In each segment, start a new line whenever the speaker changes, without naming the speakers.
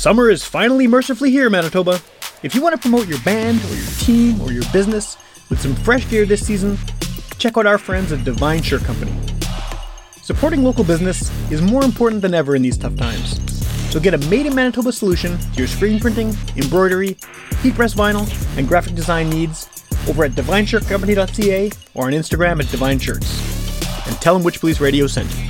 Summer is finally mercifully here, Manitoba. If you want to promote your band or your team or your business with some fresh gear this season, check out our friends at Devine Shirt Company. Supporting local business is more important than ever in these tough times. So get a made in Manitoba solution to your screen printing, embroidery, heat press vinyl, and graphic design needs over at devineshirtcompany.ca or on Instagram at Devine Shirts. And tell them Witchpolice Radio sent you.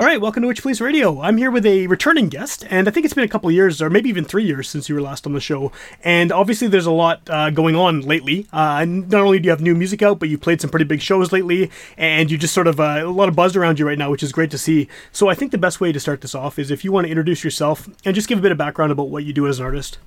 All right, welcome to Witchpolice Radio. I'm here with a returning guest, and I think it's been a couple years, or maybe even three years, since you were last on the show. And obviously, there's a lot uh, going on lately. Uh, not only do you have new music out, but you've played some pretty big shows lately, and you just sort of uh, a lot of buzz around you right now, which is great to see. So I think the best way to start this off is if you want to introduce yourself and just give a bit of background about what you do as an artist.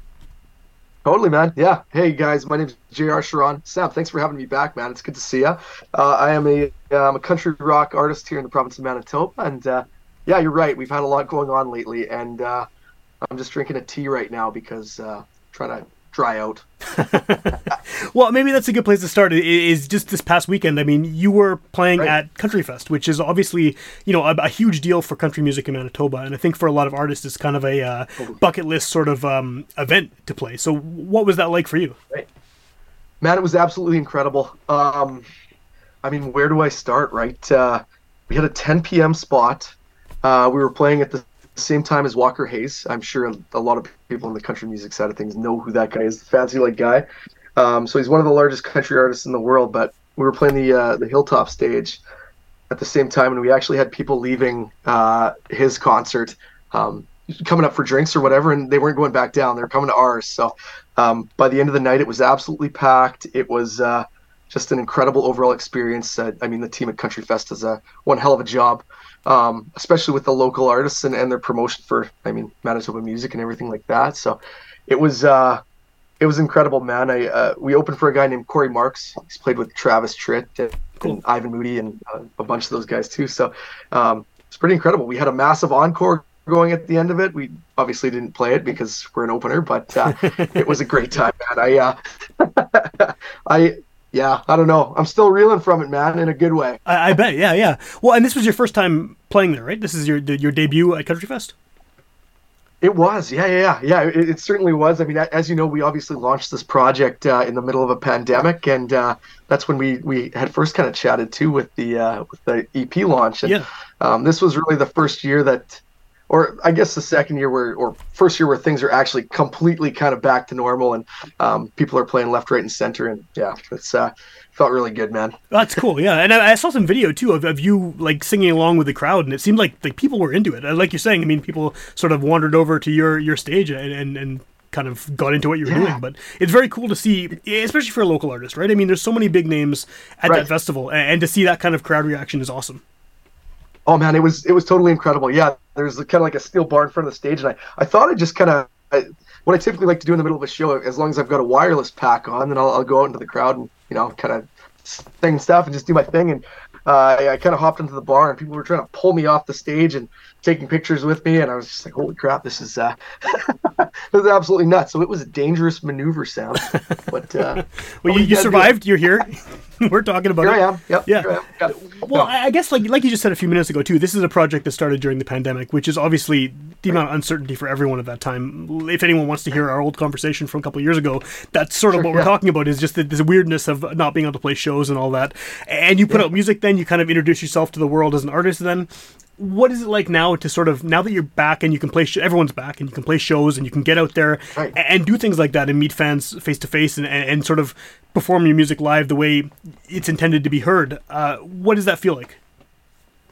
Totally, man. Yeah. Hey, guys. My name's J.R. Charron. Sam, thanks for having me back, man. It's good to see you. Uh, I am a am a country rock artist here in the province of Manitoba, and uh, yeah, you're right. We've had a lot going on lately, and uh, I'm just drinking a tea right now because uh, trying to dry out.
well, maybe that's a good place to start. Is just this past weekend. I mean, you were playing right. at Countryfest, which is obviously you know a, a, huge deal for country music in Manitoba, and I think for a lot of artists, it's kind of a uh, bucket list sort of um, event to play. So, what was that like for you?
Right. Man, it was absolutely incredible. Um, I mean, where do I start? Right, uh, we had a 10 p.m. spot. Uh, we were playing at the same time as Walker Hayes. I'm sure a lot of people in the country music side of things know who that guy is, the fancy like guy. Um, so he's one of the largest country artists in the world. But we were playing the uh, the Hilltop stage at the same time, and we actually had people leaving uh, his concert, um, coming up for drinks or whatever, and they weren't going back down. They were coming to ours. So um, by the end of the night, it was absolutely packed. It was uh, just an incredible overall experience. Uh, I mean, the team at Countryfest does a one hell of a job um, especially with the local artists and, and their promotion for, I mean, Manitoba music and everything like that. So it was, uh, it was incredible, man. I uh, we opened for a guy named Corey Marks. He's played with Travis Tritt and, cool. and Ivan Moody and uh, a bunch of those guys too. So um, it's pretty incredible. We had a massive encore going at the end of it. We obviously didn't play it because we're an opener, but uh, it was a great time, man. I uh, I yeah, I don't know. I'm still reeling from it, man, in a good way.
I, I, bet. Yeah, yeah. Well, and this was your first time playing there, right? This is your your debut at Countryfest.
It was, yeah, yeah, yeah. yeah it, it, certainly was. I mean, as you know, we obviously launched this project uh, in the middle of a pandemic, and uh, that's when we we had first kind of chatted too with the uh, with the EP launch. And,
yeah.
Um, this was really the first year that or I guess the second year where, or first year where things are actually completely kind of back to normal and um, people are playing left, right, and center. And yeah, it's uh, felt really good, man.
That's cool. Yeah, and I, I saw some video too of, of you like singing along with the crowd, and it seemed like like people were into it. Like you're saying, I mean, people sort of wandered over to your your stage and and, and kind of got into what you were yeah. doing. But it's very cool to see, especially for a local artist, right? I mean, there's so many big names at right. that festival, and, and to see that kind of crowd reaction is awesome.
Oh man, it was it was totally incredible. Yeah, there's kind of like a steel bar in front of the stage, and I, I thought I'd just kind of what I typically like to do in the middle of a show, as long as I've got a wireless pack on, then I'll, I'll go out into the crowd and you know kind of sing stuff and just do my thing. And uh, I, I kind of hopped into the bar, and people were trying to pull me off the stage and taking pictures with me, and I was just like, "Holy crap, this is uh, this is absolutely nuts!" So it was a dangerous maneuver, sound. But uh,
well, you, you survived. You're here. We're talking about
here
it.
I am. Yep,
yeah. I am.
yeah.
Well, no. I guess like like you just said a few minutes ago too. This is a project that started during the pandemic, which is obviously the amount of uncertainty for everyone at that time. If anyone wants to hear our old conversation from a couple of years ago, that's sort of sure, what we're talking about. Is just the, this weirdness of not being able to play shows and all that. And you put yeah. out music, then you kind of introduce yourself to the world as an artist. Then what is it like now to sort of now that you're back and you can play sh- everyone's back and you can play shows and you can get out there right. and, and, do things like that and meet fans face to face and and sort of perform your music live the way it's intended to be heard uh, what does that feel like?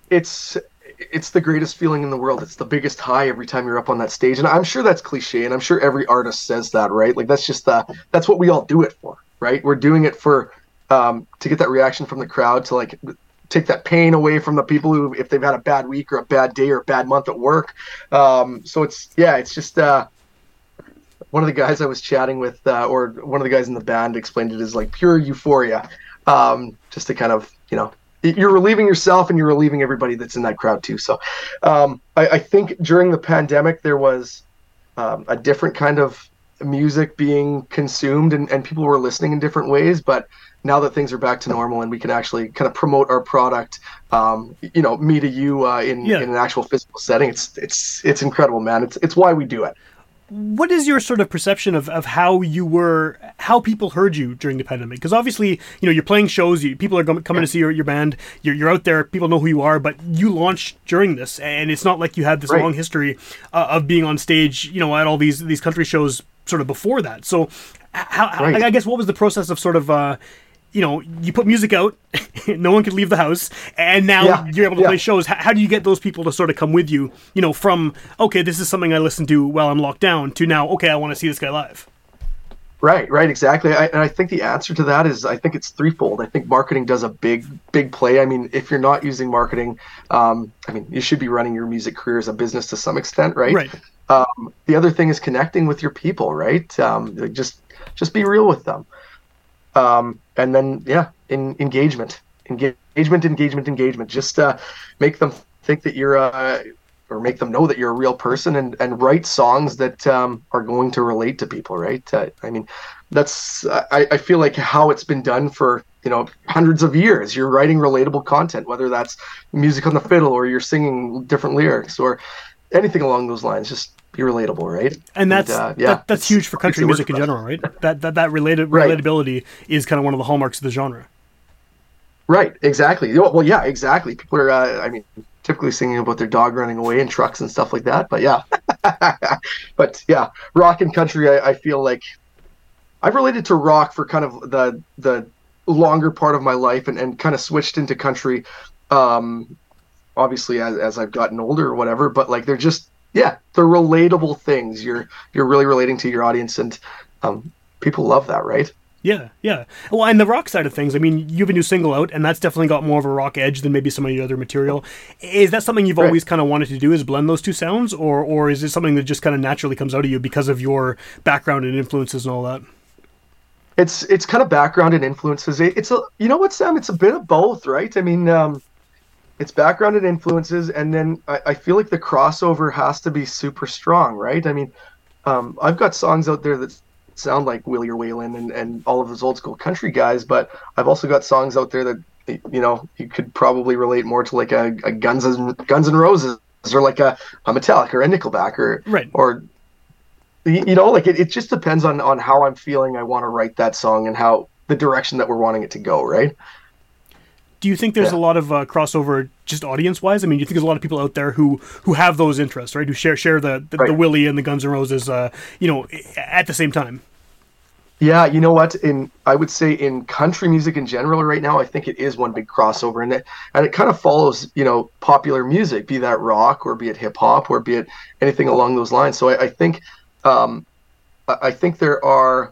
It's it's the greatest feeling in the world. It's the biggest high every time you're up on that stage. And i'm sure that's cliche and i'm sure every artist says that right? Like that's just the that's what we all do it for right? We're doing it for um, to get that reaction from the crowd to like take that pain away from the people who if they've had a bad week or a bad day or a bad month at work. Um, so it's yeah, it's just uh, one of the guys I was chatting with, uh, or one of the guys in the band explained it as like pure euphoria, um, just to kind of you know you're relieving yourself and you're relieving everybody that's in that crowd too. So um, I, I, think during the pandemic there was um, a different kind of music being consumed and, and people were listening in different ways, but now that things are back to normal and we can actually kind of promote our product, um, you know, me to you uh, in, yeah. in an actual physical setting, it's it's it's incredible, man. It's it's why we do it
what is your sort of perception of, of how you were how people heard you during the pandemic because obviously you know you're playing shows you, people are coming to see your, your band you're, you're out there people know who you are but you launched during this and it's not like you had this right. long history uh, of being on stage you know at all these these country shows sort of before that so how, right. I, I guess what was the process of sort of uh, you know, you put music out, no one could leave the house, and now yeah, you're able to yeah. play shows. How, how, do you get those people to sort of come with you? You know, from okay, this is something I listen to while I'm locked down, to now, okay, I want to see this guy live.
Right, right, exactly. I, and I think the answer to that is I think it's threefold. I think marketing does a big, big play. I mean, if you're not using marketing, um, I mean, you should be running your music career as a business to some extent, right?
Right.
Um, the other thing is connecting with your people, right? Um, like just, just be real with them. Um, and then yeah, in engagement, engagement, engagement, engagement. Just uh, make them think that you're uh, or make them know that you're a real person and, and write songs that um, are going to relate to people, right? Uh, I mean, that's I, I feel like how it's been done for you know hundreds of years. You're writing relatable content, whether that's music on the fiddle or you're singing different lyrics or anything along those lines. Just be relatable, right?
And that's and, uh, yeah, that, that's huge for country music in general, right? That that that related right. relatability is kind of one of the hallmarks of the genre.
Right. Exactly. Well, yeah, exactly. People are, uh, I mean, typically singing about their dog running away in trucks and stuff like that. But yeah, but yeah, rock and country. I, I feel like I've related to rock for kind of the the longer part of my life, and, and kind of switched into country. Um, obviously, as, as I've gotten older or whatever. But like, they're just yeah, they're relatable things. You're you're really relating to your audience, and um, people love that, right?
Yeah, yeah. Well, and the rock side of things, I mean, you have a new single out, and that's definitely got more of a rock edge than maybe some of your other material. Is that something you've right. always kind of wanted to do? Is blend those two sounds, or or is it something that just kind of naturally comes out of you because of your background and influences and all that?
It's it's kind of background and influences. It's a you know what Sam? It's a bit of both, right? I mean, um, it's background and influences, and then I, I, feel like the crossover has to be super strong, right? I mean, um, I've got songs out there that sound like Willie or Waylon and, and all of those old school country guys, but I've also got songs out there that you know you could probably relate more to like a, a Guns and Guns and Roses or like a, a Metallica or a Nickelback or
right.
or you know like it, it just depends on on how I'm feeling. I want to write that song and how the direction that we're wanting it to go, right?
Do you think there's yeah. a lot of uh, crossover just audience wise? I mean, do you think there's a lot of people out there who who have those interests, right? Who share share the the, right. the Willie and the Guns N' Roses, uh, you know, at the same time.
Yeah, you know what? In I would say in country music in general right now, I think it is one big crossover, and it and it kind of follows you know popular music, be that rock or be it hip hop or be it anything along those lines. So I, I think um, I think there are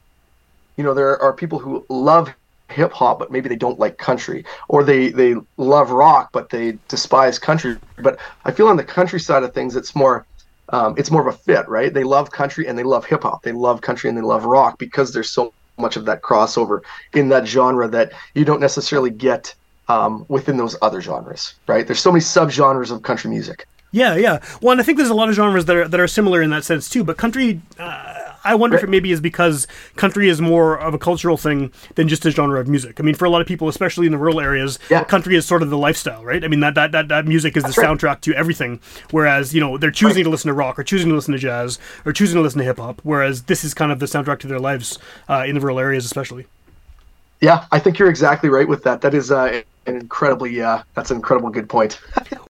you know there are people who love hip hop, but maybe they don't like country, or they they love rock, but they despise country. But I feel on the country side of things, it's more um, it's more of a fit, right? They love country and they love hip hop. They love country and they love rock because there's so much of that crossover in that genre that you don't necessarily get um, within those other genres, right? There's so many subgenres of country music.
Yeah, yeah. Well, and I think there's a lot of genres that are that are similar in that sense too. But country, uh, I wonder if it maybe is because country is more of a cultural thing than just a genre of music. I mean, for a lot of people, especially in the rural areas, yeah. country is sort of the lifestyle, right? I mean, that that that, that music is That's the soundtrack to everything. Whereas, you know, they're choosing right. to listen to rock or choosing to listen to jazz or choosing to listen to hip hop. Whereas this is kind of the soundtrack to their lives uh, in the rural areas, especially.
Yeah, I think you're exactly right with that. That is uh, an incredibly, uh, that's an incredible good point.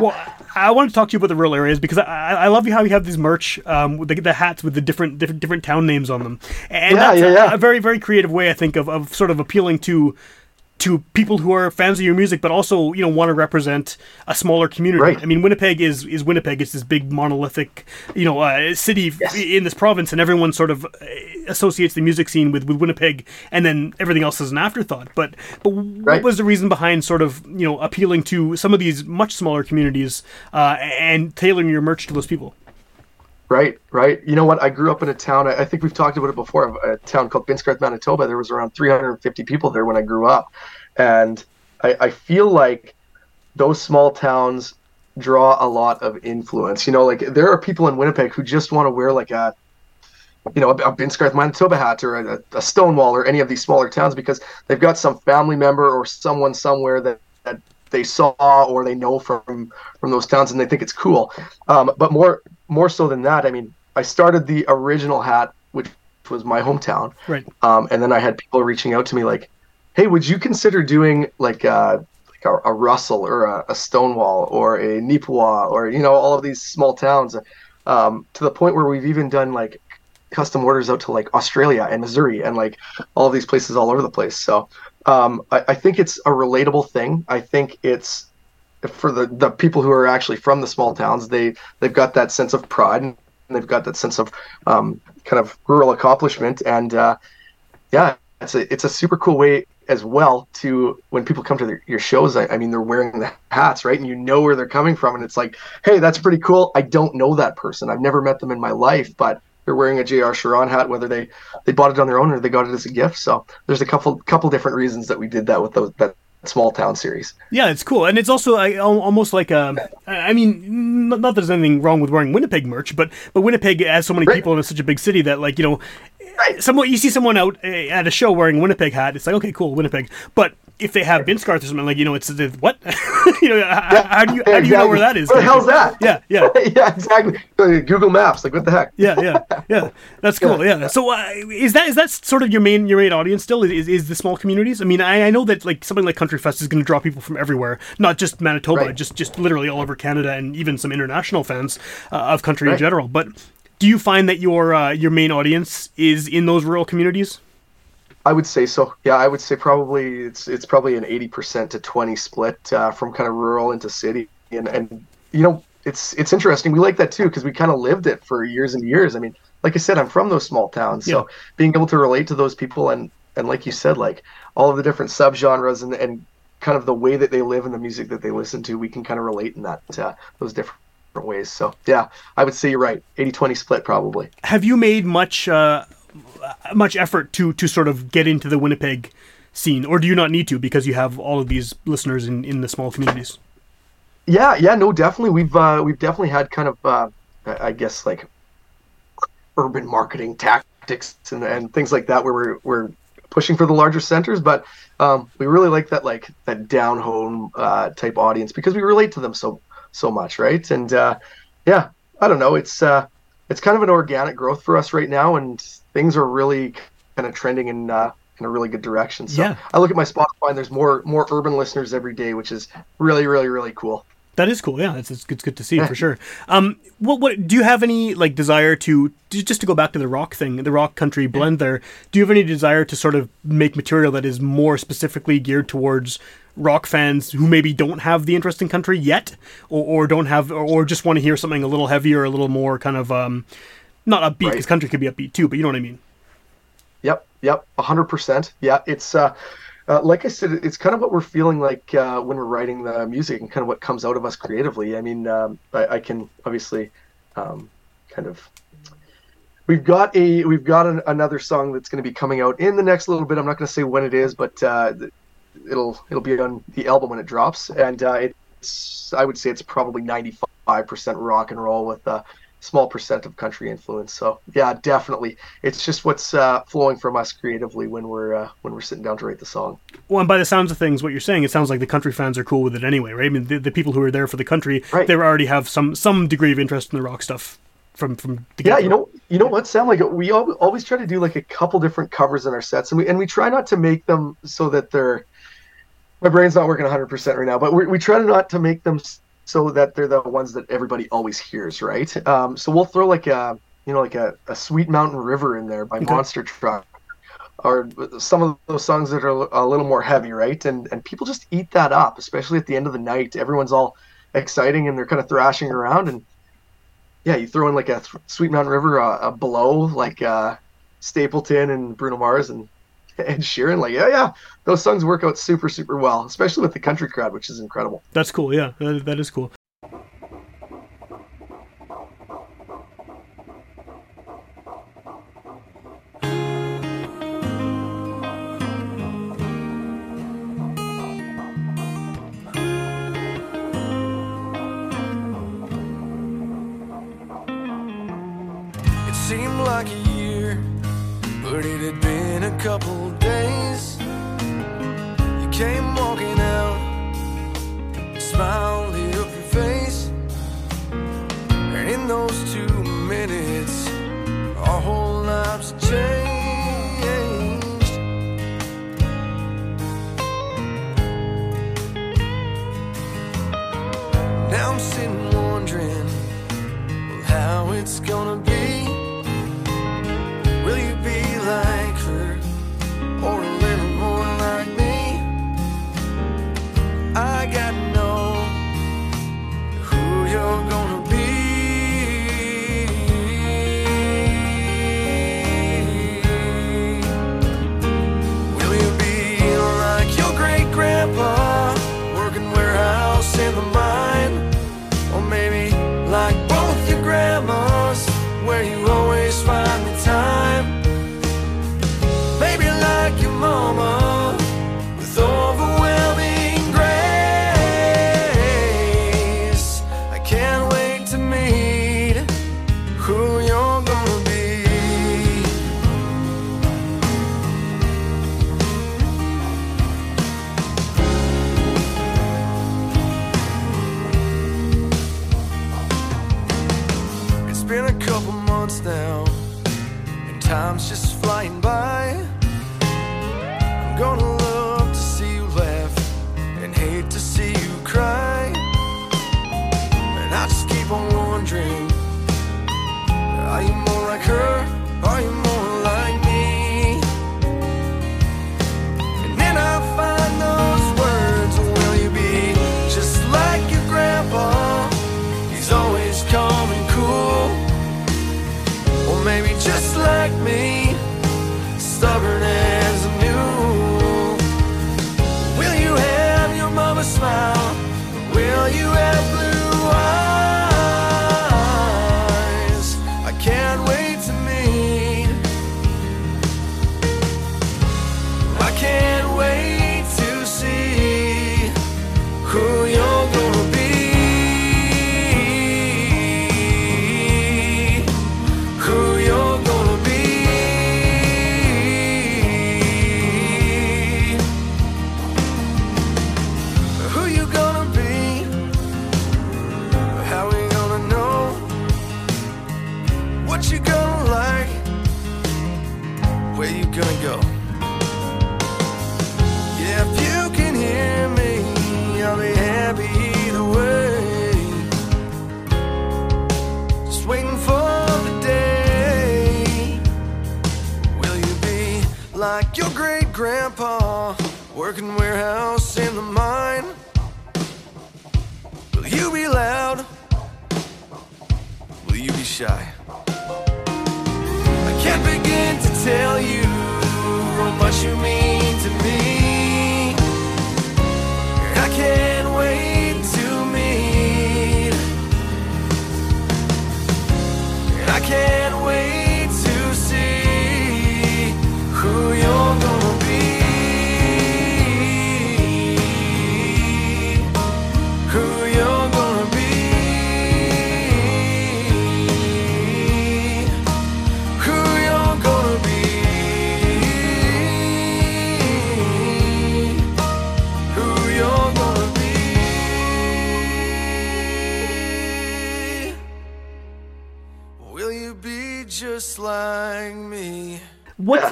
well,
I want to talk to you about the rural areas because I, I love you how you have these merch, um, with the, the hats with the different different different town names on them, and
Yeah,
that's
yeah,
a-
yeah.
a very very creative way I think of, of sort of appealing to to people who are fans of your music, but also you know want to represent a smaller community.
Right.
I mean, Winnipeg is is Winnipeg. It's this big monolithic you know uh, city f- in this province, and everyone sort of uh, associates the music scene with, with Winnipeg, and then everything else is an afterthought. But but what was the reason behind sort of you know appealing to some of these much smaller communities uh, and tailoring your merch to those people?
Right, right. You know what? I grew up in a town. I think we've talked about it before. A town called Binscarth, Manitoba. There was around 350 people there when I grew up, and I, I feel like those small towns draw a lot of influence. You know, like there are people in Winnipeg who just want to wear like a, you know, a, a Manitoba hat or a, a Stonewall or any of these smaller towns because they've got some family member or someone somewhere that, that they saw or they know from from those towns and they think it's cool. Um, but more more so than that, I mean, I started the original hat, which was my hometown,
Right.
um, and then I had people reaching out to me like, "Hey, would you consider doing like a like a, a Russell or a, a Stonewall or a Neepawa or you know all of these small towns?" Um, to the point where we've even done like custom orders out to like Australia and Missouri and like all of these places all over the place. So um, I, I think it's a relatable thing. I think it's for the, the people who are actually from the small towns. They they've got that sense of pride and they've got that sense of um, kind of rural accomplishment. And uh, yeah, it's a it's a super cool way as well to when people come to their, your shows. I, I mean, they're wearing the hats, right? And you know where they're coming from, and it's like, hey, that's pretty cool. I don't know that person. I've never met them in my life, but they're wearing a J.R. Charron hat, whether they they bought it on their own or they got it as a gift. So there's a couple couple different reasons that we did that with those that small town series.
Yeah, it's cool, and it's also al- almost like um, a. I mean, not that there's anything wrong with wearing Winnipeg merch, but but Winnipeg has so many
Right.
people and it's such a big city that like you know. Someone you see someone out uh, at a show wearing a Winnipeg hat, it's like okay, cool, Winnipeg. But if they have Binscarth or something like you know, it's uh, what? you know, h- how do you how do you know where that is?
Where the hell's that?
Yeah, yeah.
yeah, exactly. Google Maps, like what the heck?
yeah, yeah, yeah. That's cool. Yeah. So, uh, is that is that sort of your main your main audience still? Is, is the small communities? I mean, I, I know that like something like Countryfest is going to draw people from everywhere, not just Manitoba,
Right.
just just literally all over Canada and even some international fans uh, of country in general. But do you find that your uh, your main audience is in those rural communities?
I would say so. Yeah, I would say probably it's it's probably an eighty percent to twenty split uh, from kind of rural into city, and and you know it's it's interesting. We like that too because we kind of lived it for years and years. I mean, like I said, I'm from those small towns, so
Yeah.
being able to relate to those people and and like you said, like all of the different subgenres and and kind of the way that they live and the music that they listen to, we can kind of relate in that uh, those different ways. So yeah, I would say you're right, 80-20 split probably.
Have you made much uh, much effort to to sort of get into the Winnipeg scene, or do you not need to because you have all of these listeners in in the small communities?
Yeah, yeah, no, definitely. We've uh, we've definitely had kind of, uh, I I guess, like urban marketing tactics and, and things like that, where we're we're pushing for the larger centers, but um, we really like that like that down home uh, type audience because we relate to them so so much, right? And uh, yeah, I don't know, it's uh, it's kind of an organic growth for us right now, and things are really kind of trending in uh, in a really good direction. So
Yeah.
I look at my Spotify and there's more more urban listeners every day, which is really really really cool.
That is cool. Yeah, it's, it's, good, it's good to see for sure. Um, what what do you have any like desire to just to go back to the rock thing, the rock country blend there? Do you have any desire to sort of make material that is more specifically geared towards rock fans who maybe don't have the interest in country yet, or, or don't have, or, or just want to hear something a little heavier, a little more kind of um, not upbeat because
Right.
country could be upbeat too, but you know what I mean?
Yep, yep, hundred percent. Yeah, it's uh, uh, like I said, it's kind of what we're feeling like uh, when we're writing the music and kind of what comes out of us creatively. I mean, um, I, I can obviously um, kind of. We've got a we've got an, another song that's going to be coming out in the next little bit. I'm not going to say when it is, but uh, it'll it'll be on the album when it drops, and uh, it's I would say it's probably 95% rock and roll with a small percent of country influence. So yeah, definitely, it's just what's uh, flowing from us creatively when we're uh, when we're sitting down to write the song.
Well, and by the sounds of things, what you're saying, it sounds like the country fans are cool with it anyway, right? I mean, the, the people who are there for the country,
Right.
they already have some some degree of interest in the rock stuff from from the
Yeah, you know, you know what, Sam? Like we always try to do like a couple different covers in our sets, and we and we try not to make them so that they're. My brain's not working 100 percent right now, but we we try not to make them so that they're the ones that everybody always hears, right? Um, so we'll throw like a you know like a, a Sweet Mountain River in there by Monster Truck, or some of those songs that are a little more heavy, right? And and people just eat that up, especially at the end of the night. Everyone's all exciting and they're kind of thrashing around and yeah, you throw in like a th- Sweet Mountain River, uh, a blow, like uh, Stapleton and Bruno Mars and Ed Sheeran. Like, yeah, yeah, those songs work out super, super well, especially with the country crowd, which is incredible.
That's cool. Yeah, that, that is cool.
It seemed like a year, but it had been a couple days. You came walking out, smile lit up your face. And in those two minutes, our whole lives changed. Now I'm sitting wondering how it's gonna be.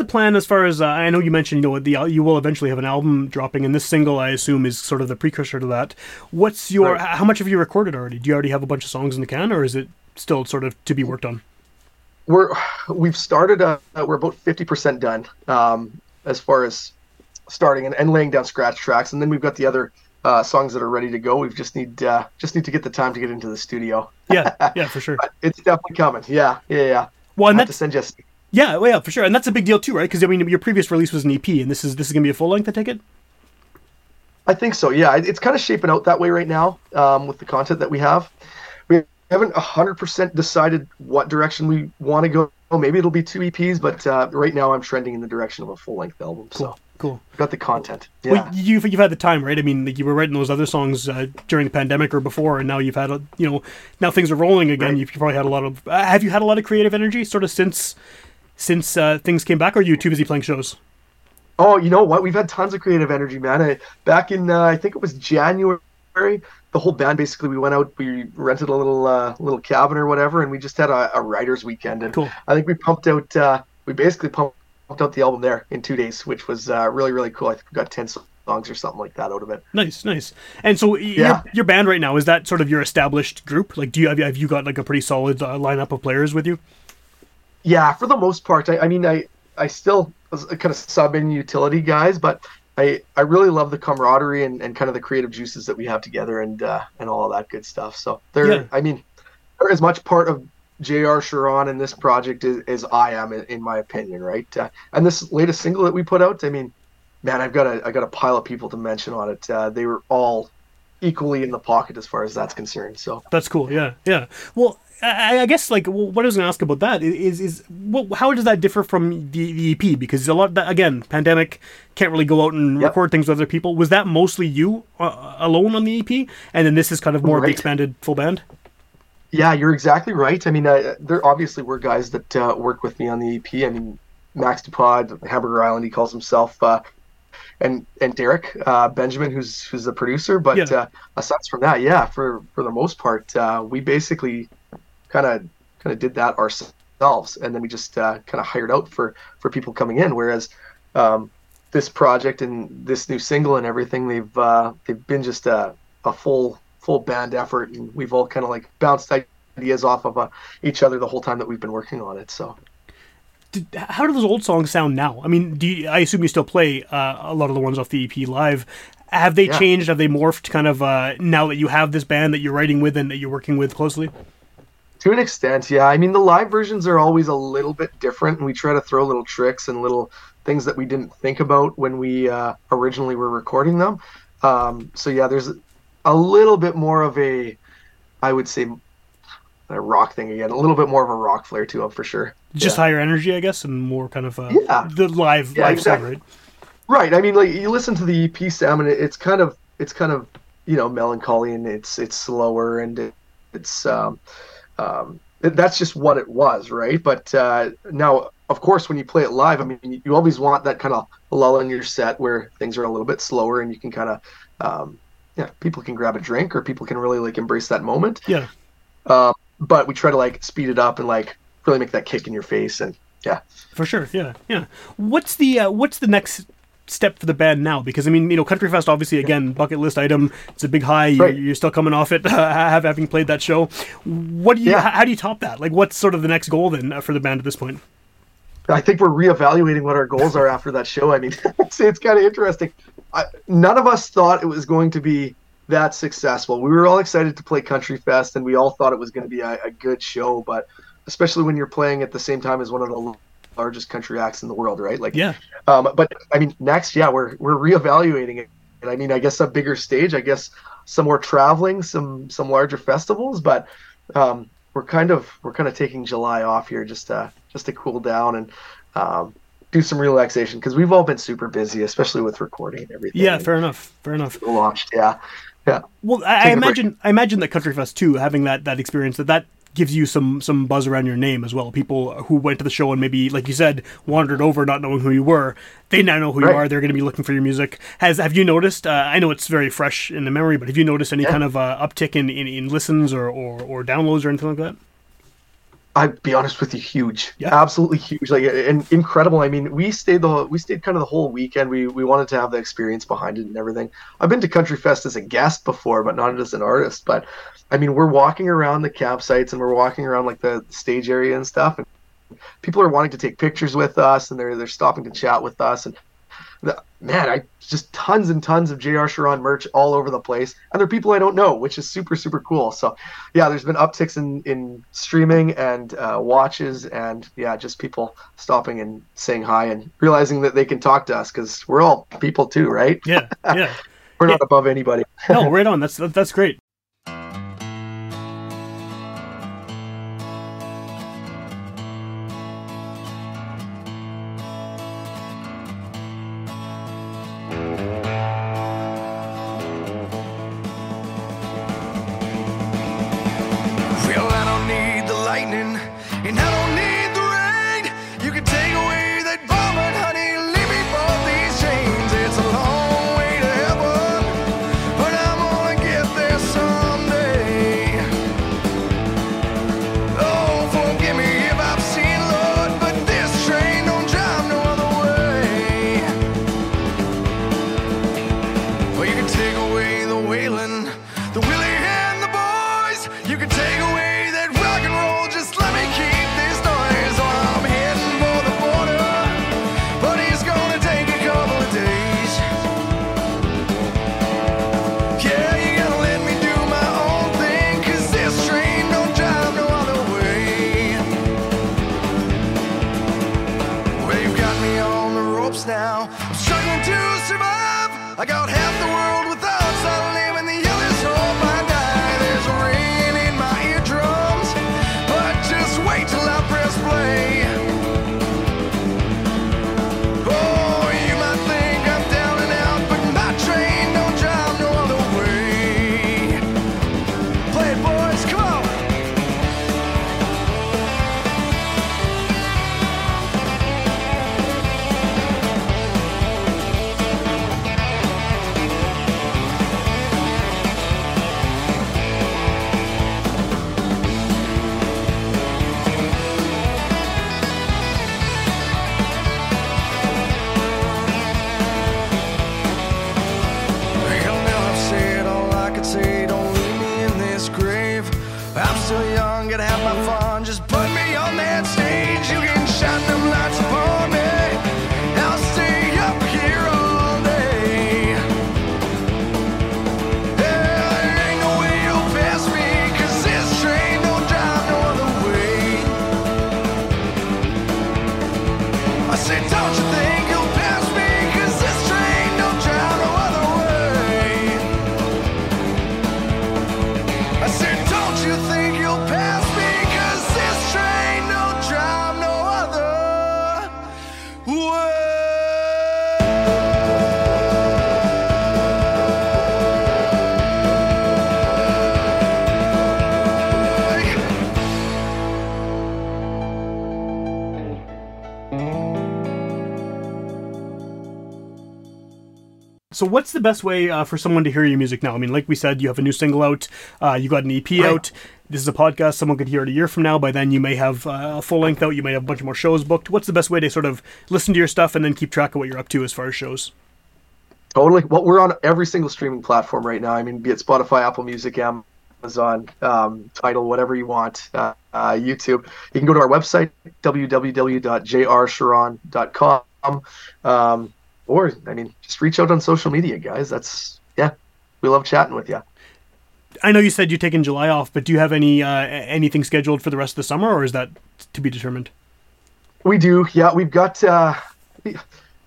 The
plan as far as uh, I know? You mentioned you know what the you will eventually have an album dropping, and this single I assume is sort of the precursor to that. What's your
Right.
how much have you recorded already? Do you already have a bunch of songs in the can, or is it still sort of to be worked on?
we're we've started uh, we're about 50% done um, as far as starting and, and laying down scratch tracks and then we've got the other uh, songs that are ready to go we just need uh, just need to get the time to get into the studio
Yeah, yeah, for sure.
it's definitely coming yeah yeah yeah
Well, and
I have to send you
yeah, well, yeah, for sure, and that's a big deal too, right? Because I mean, your previous release was an EP, and this is this is gonna be a full length. I take it.
I think so. Yeah, it's kind of shaping out that way right now um, with the content that we have. We haven't hundred percent decided what direction we want to go. Maybe it'll be two EPs, but uh, right now I'm trending in the direction of a full length album. So
Cool.
Got the content. Yeah.
Well, you've you've had the time, right? I mean, like you were writing those other songs uh, during the pandemic or before, and now you've had a you know now things are rolling again.
Right.
You've probably had a lot of. Uh, have you had a lot of creative energy sort of since since uh, things came back? Or are you too busy playing shows?
Oh, you know what? We've had tons of creative energy, man. I, back in uh, I think it was January, the whole band basically we went out, we rented a little uh, little cabin or whatever, and we just had a, a writers weekend. And
Cool.
I think we pumped out, uh, we basically pumped out the album there in two days, which was uh, really really cool. I think we got ten songs or something like that out of it.
Nice, nice. And so
Yeah.
your, your band right now is that sort of your established group? Like, do you have, you- have you got like a pretty solid uh, lineup of players with you?
Yeah, for the most part. I, I mean, I I still kind of sub in utility guys, but I I really love the camaraderie and, and kind of the creative juices that we have together and uh, and all of that good stuff. So they're
Yeah.
I mean they're as much part of J.R. Charron in this project as, as I am, in, in my opinion, right? Uh, and this latest single that we put out, I mean, man, I've got a I got a pile of people to mention on it. Uh, they were all equally in the pocket as far as that's concerned. So
That's cool. Yeah, yeah. Well, I, I guess like what I was going to ask about that is is how does that differ from the, the EP? Because a lot that again, pandemic can't really go out and
Yep.
record things with other people. Was that mostly you uh, alone on the EP, and then this is kind of more of the expanded full band?
Yeah, you're exactly right. I mean, uh, there obviously were guys that uh, work with me on the EP. I mean, Max DuPod, Hamburger Island, he calls himself, uh, and and Derek uh, Benjamin, who's who's the producer. But
Yeah.
uh, aside from that, yeah, for for the most part, uh, we basically kind of kind of did that ourselves, and then we just uh, kind of hired out for for people coming in. Whereas um, this project and this new single and everything, they've uh, they've been just a, a full full band effort, and we've all kind of like bounced ideas off of uh, each other the whole time that we've been working on it. So
Did, how do those old songs sound now? I mean, do you, I assume you still play uh, a lot of the ones off the EP live? Have they
Yeah.
changed? Have they morphed? Kind of uh, now that you have this band that you're writing with and that you're working with closely.
To an extent, yeah. I mean, the live versions are always a little bit different, and we try to throw little tricks and little things that we didn't think about when we uh, originally were recording them. Um, so yeah, there's a little bit more of a, I would say, a rock thing again. A little bit more of a rock flair to them for sure.
Just
Yeah.
higher energy, I guess, and more kind of uh,
Yeah.
the live
Yeah,
live sound, right?
Right. I mean, like you listen to the EP, Sam, and it's kind of it's kind of you know melancholy and it's it's slower and it, it's um, um, that's just what it was, right? But uh, now, of course, when you play it live, I mean, you, always want that kind of lull in your set where things are a little bit slower and you can kind of um, yeah, people can grab a drink or people can really like embrace that moment.
Yeah.
Uh, but we try to like speed it up and like really make that kick in your face and yeah.
For sure, yeah, yeah. What's the uh, what's the next step for the band now? Because I mean, you know, Countryfest obviously again bucket list item. It's a big high. You're,
Right.
you're still coming off it, having played that show. What do you?
Yeah.
How do you top that? Like, what's sort of the next goal then uh, for the band at this point?
I think we're reevaluating what our goals are after that show. I mean, it's, it's kind of interesting. I, none of us thought it was going to be that successful. We were all excited to play Countryfest, and we all thought it was going to be a, a good show. But especially when you're playing at the same time as one of the largest country acts in the world, right? Like,
Yeah.
um, but I mean, next, yeah, we're we're reevaluating it, and I mean, I guess a bigger stage, I guess some more traveling, some some larger festivals, but um, we're kind of we're kind of taking July off here just to just to cool down and um, do some relaxation because we've all been super busy, especially with recording and everything.
Yeah, fair enough. Fair enough.
launched, yeah, yeah.
Well, I, I imagine I imagine that Countryfest too, having that that experience that that gives you some some buzz around your name as well. People who went to the show and maybe, like you said, wandered over not knowing who you were, they now know who you are. They're going to be looking for your music. Has have you noticed? Uh, I know it's very fresh in the memory, but have you noticed any
Yeah.
kind of uh, uptick in, in, in listens or, or or downloads or anything like that?
I'd be honest with you, huge,
Yeah.
absolutely huge, like and incredible. I mean, we stayed the whole, we stayed kind of the whole weekend. We we wanted to have the experience behind it and everything. I've been to Countryfest as a guest before, but not as an artist. But I mean, we're walking around the campsites and we're walking around like the stage area and stuff, and people are wanting to take pictures with us, and they're they're stopping to chat with us, and the, man, I just tons and tons of JR Charron merch all over the place, and they're people I don't know, which is super super cool. So, yeah, there's been upticks in in streaming and uh, watches, and yeah, just people stopping and saying hi and realizing that they can talk to us because we're all people too, right?
Yeah, yeah.
We're not above anybody.
no, right on. That's that's great. So, what's the best way uh, for someone to hear your music now? I mean, like we said, you have a new single out, uh, you got an EP out. This is a podcast. Someone could hear it a year from now. By then, you may have uh, a full length out. You may have a bunch more shows booked. What's the best way to sort of listen to your stuff and then keep track of what you're up to as far as shows?
Totally. Well, we're on every single streaming platform right now. I mean, be it Spotify, Apple Music, Amazon, um, Tidal, whatever you want, uh, uh, YouTube. You can go to our website, www.jrcharron.com. Um, or, I mean, just reach out on social media, guys. That's, yeah, we love chatting with you.
I know you said you're taking July off, but do you have any uh, anything scheduled for the rest of the summer, or is that to be determined?
We do, yeah. We've got uh, we-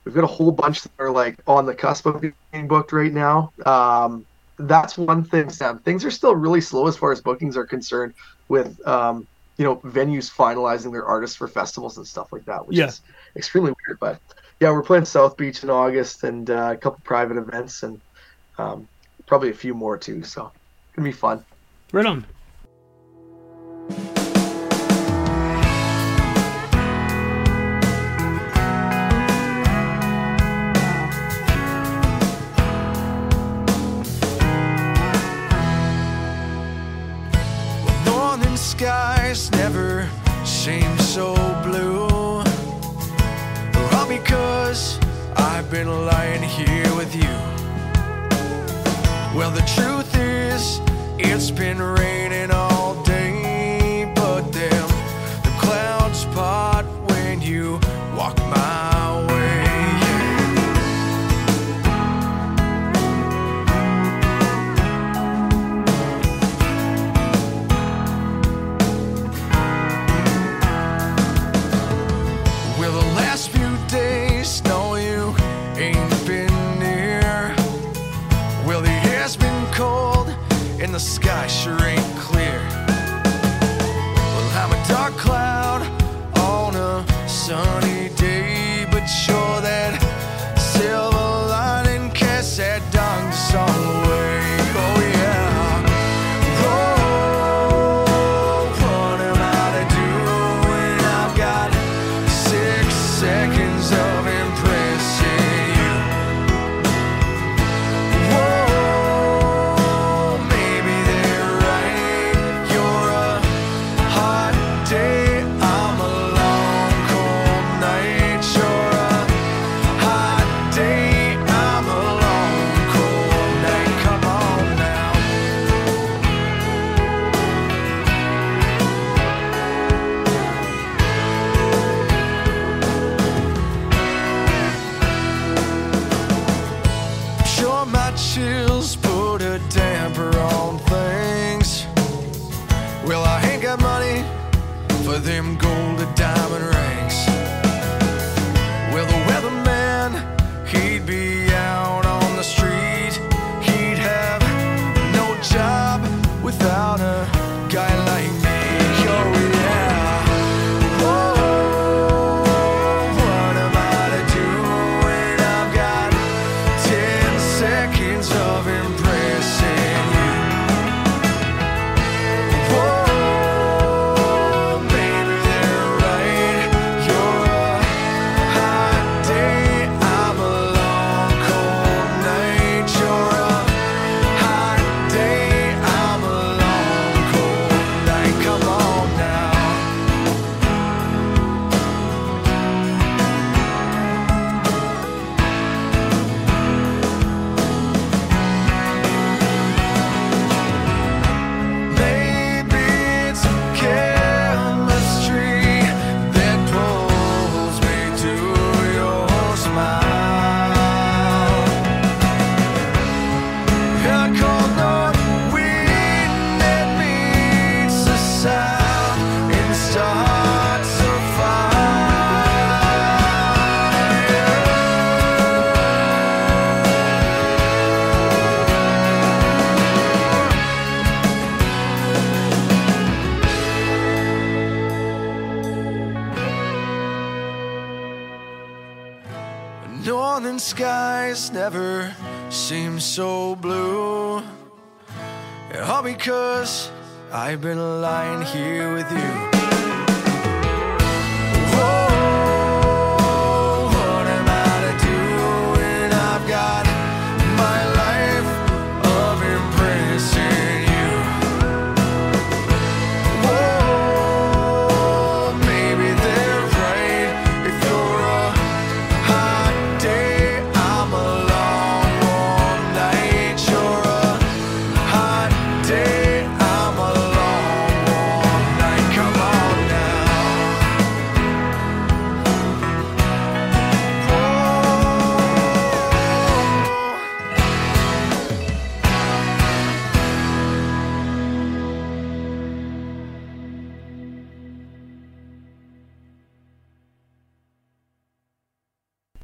we've got a whole bunch that are like on the cusp of being booked right now. Um, that's one thing, Sam. Things are still really slow as far as bookings are concerned, with um, you know venues finalizing their artists for festivals and stuff like that, which
Yeah.
is extremely weird. But yeah, we're playing South Beach in August and uh, a couple private events and um, probably a few more too. So it's gonna be fun.
Right on.
Northern skies never seem so blue. All because I've been lying here with you.